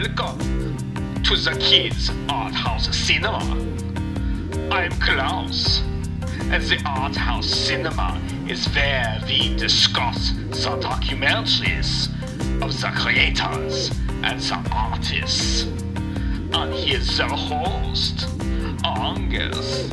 Welcome to the Kids Art House Cinema. I'm Klaus, and the Art House Cinema is where we discuss the documentaries of the creators and the artists. And here's their host, Angus.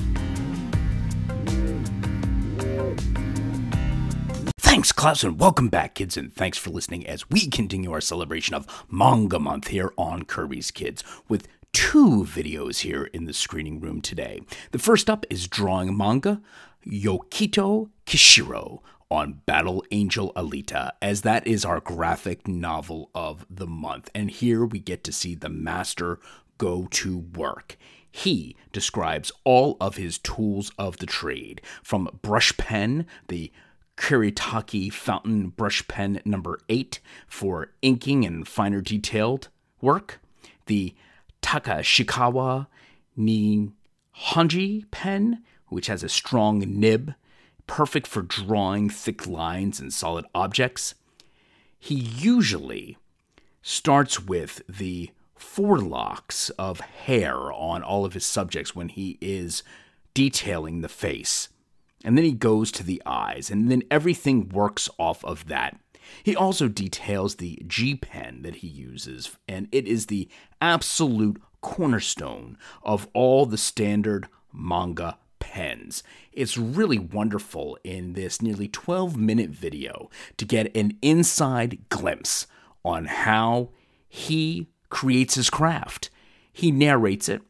Thanks, Klaus, and welcome back, kids, and thanks for listening as we continue our celebration of Manga Month here on Kirby's Kids with two videos here in the screening room today. The first up is drawing manga Yukito Kishiro on Battle Angel Alita, as that is our graphic novel of the month. And here we get to see the master go to work. He describes all of his tools of the trade, from brush pen, the Kuretake Fountain Brush Pen number 8 for inking and finer detailed work, the Takashikawa Nihonji pen, which has a strong nib, perfect for drawing thick lines and solid objects. He usually starts with the forelocks of hair on all of his subjects when he is detailing the face and then he goes to the eyes, and then everything works off of that. He also details the G pen that he uses, and it is the absolute cornerstone of all the standard manga pens. It's really wonderful in this nearly 12 minute video to get an inside glimpse on how he creates his craft. He narrates it,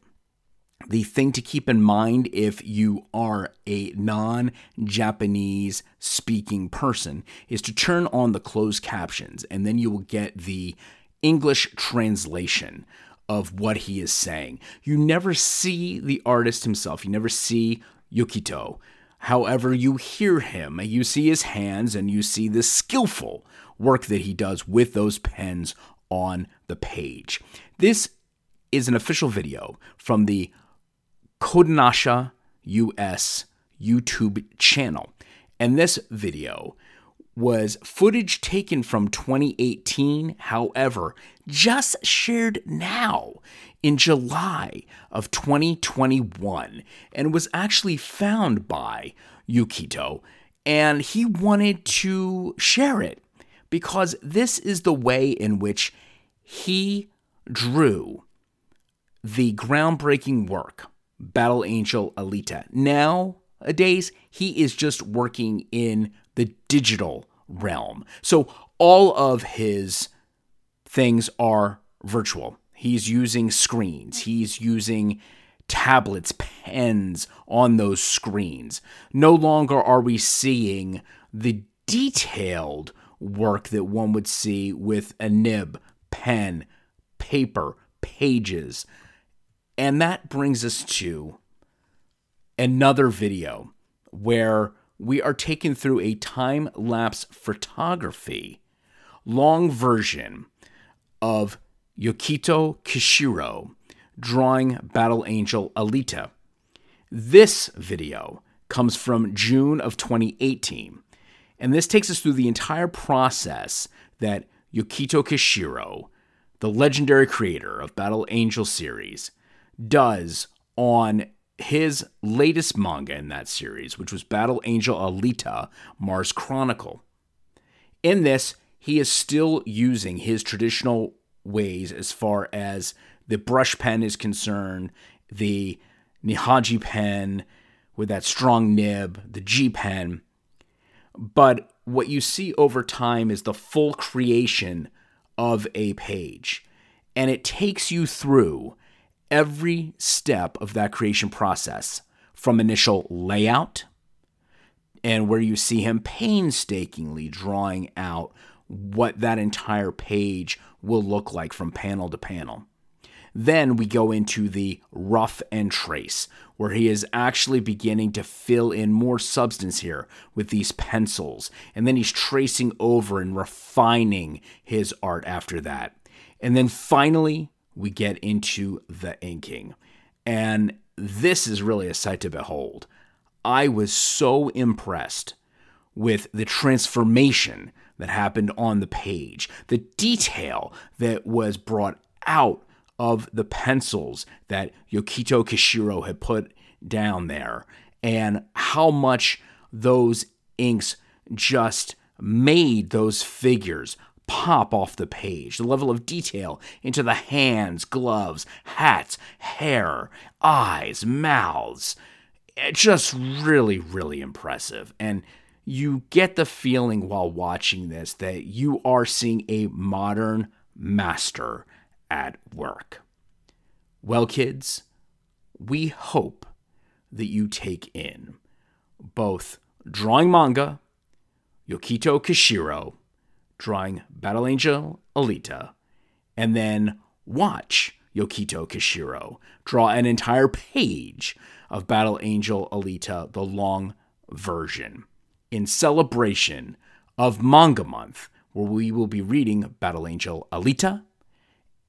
the thing to keep in mind if you are a non Japanese speaking person is to turn on the closed captions and then you will get the English translation of what he is saying. You never see the artist himself, you never see Yukito. However, you hear him, you see his hands, and you see the skillful work that he does with those pens on the page. This is an official video from the Kodansha US YouTube channel. And this video was footage taken from 2018, however, just shared now in July of 2021 and was actually found by Yukito and he wanted to share it because this is the way in which he drew the groundbreaking work Battle Angel Alita. Nowadays, he is just working in the digital realm. So all of his things are virtual. He's using screens, he's using tablets, pens on those screens. No longer are we seeing the detailed work that one would see with a nib, pen, paper, pages. And that brings us to another video where we are taken through a time lapse photography long version of Yukito Kishiro drawing Battle Angel Alita. This video comes from June of 2018, and this takes us through the entire process that Yukito Kishiro, the legendary creator of Battle Angel series, does on his latest manga in that series, which was Battle Angel Alita Mars Chronicle. In this, he is still using his traditional ways as far as the brush pen is concerned, the Nihaji pen with that strong nib, the G pen. But what you see over time is the full creation of a page. And it takes you through every step of that creation process from initial layout and where you see him painstakingly drawing out what that entire page will look like from panel to panel. Then we go into the rough and trace, where he is actually beginning to fill in more substance here with these pencils. And then he's tracing over and refining his art after that. And then finally, we get into the inking. And this is really a sight to behold. I was so impressed with the transformation that happened on the page, the detail that was brought out of the pencils that Yukito Kishiro had put down there and how much those inks just made those figures pop off the page. The level of detail into the hands, gloves, hats, hair, eyes, mouths. It's just really, really impressive. And you get the feeling while watching this that you are seeing a modern master at work. Well, kids, we hope that you take in both drawing manga, Yukito Kishiro, drawing Battle Angel Alita, and then watch Yukito Kishiro draw an entire page of Battle Angel Alita, the long version, in celebration of Manga Month, where we will be reading Battle Angel Alita.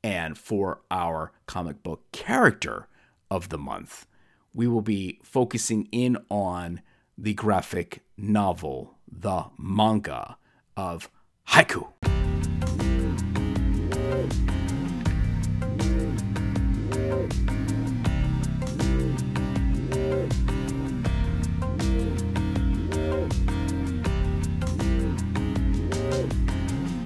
And for our comic book character of the month, we will be focusing in on the graphic novel, the manga of haiku.